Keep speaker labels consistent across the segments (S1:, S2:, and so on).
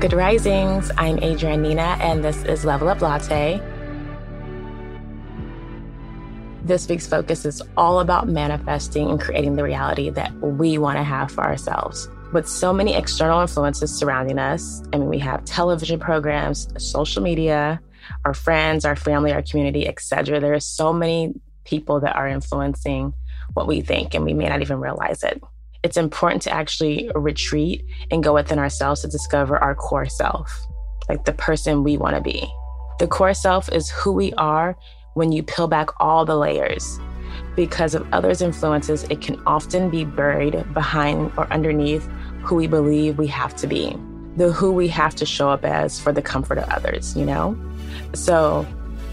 S1: Good risings. I'm Adrienne Nina, and this is Level Up Latte. This week's focus is all about manifesting and creating the reality that we want to have for ourselves. With so many external influences surrounding us, I mean, we have television programs, social media, our friends, our family, our community, etc. There are so many people that are influencing what we think, and we may not even realize it it's important to actually retreat and go within ourselves to discover our core self, like the person we want to be. The core self is who we are when you peel back all the layers. Because of others' influences, it can often be buried behind or underneath who we believe we have to be, the who we have to show up as for the comfort of others, you know? So,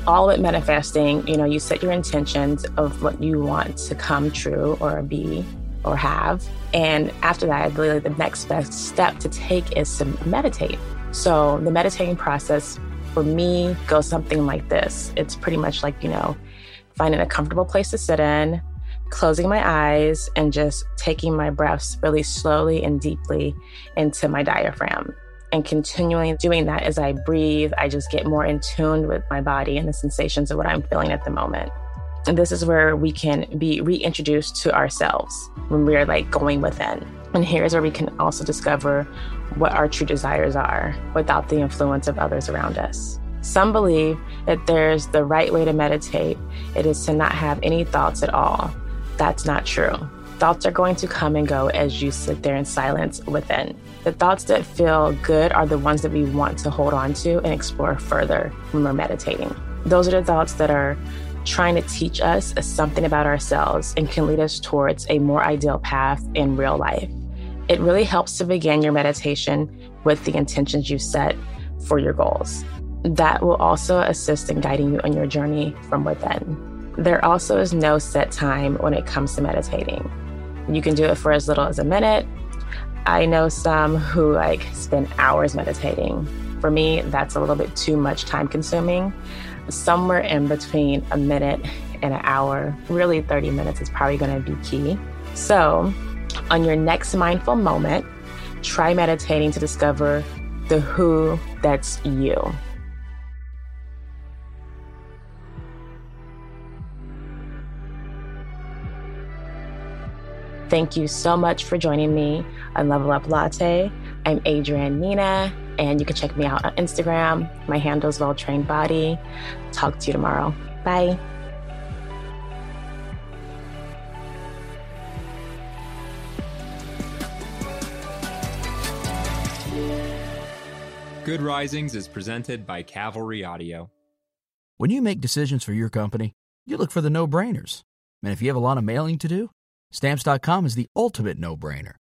S1: all at manifesting, you know, you set your intentions of what you want to come true or be or have. And after that, I believe the next best step to take is to meditate. So the meditating process for me goes something like this. It's pretty much like, you know, finding a comfortable place to sit in, closing my eyes, and just taking my breaths really slowly and deeply into my diaphragm. And continually doing that as I breathe, I just get more in tune with my body and the sensations of what I'm feeling at the moment. And this is where we can be reintroduced to ourselves when we are like going within. And here's where we can also discover what our true desires are without the influence of others around us. Some believe that there's the right way to meditate. It is to not have any thoughts at all. That's not true. Thoughts are going to come and go as you sit there in silence within. The thoughts that feel good are the ones that we want to hold on to and explore further when we're meditating. Those are the thoughts that are trying to teach us something about ourselves and can lead us towards a more ideal path in real life. It really helps to begin your meditation with the intentions you set for your goals. That will also assist in guiding you on your journey from within. There also is no set time when it comes to meditating. You can do it for as little as a minute. I know some who like spend hours meditating. For me, that's a little bit too much time consuming somewhere in between a minute and an hour, really 30 minutes is probably going to be key. So, on your next mindful moment, try meditating to discover the who that's you. Thank you so much for joining me on Level Up Latte. I'm Adrienne Nina, and you can check me out on Instagram. My handle is Well Trained Body. Talk to you tomorrow. Bye.
S2: Good Risings is presented by Cavalry Audio.
S3: When you make decisions for your company, you look for the no brainers. And if you have a lot of mailing to do, stamps.com is the ultimate no brainer.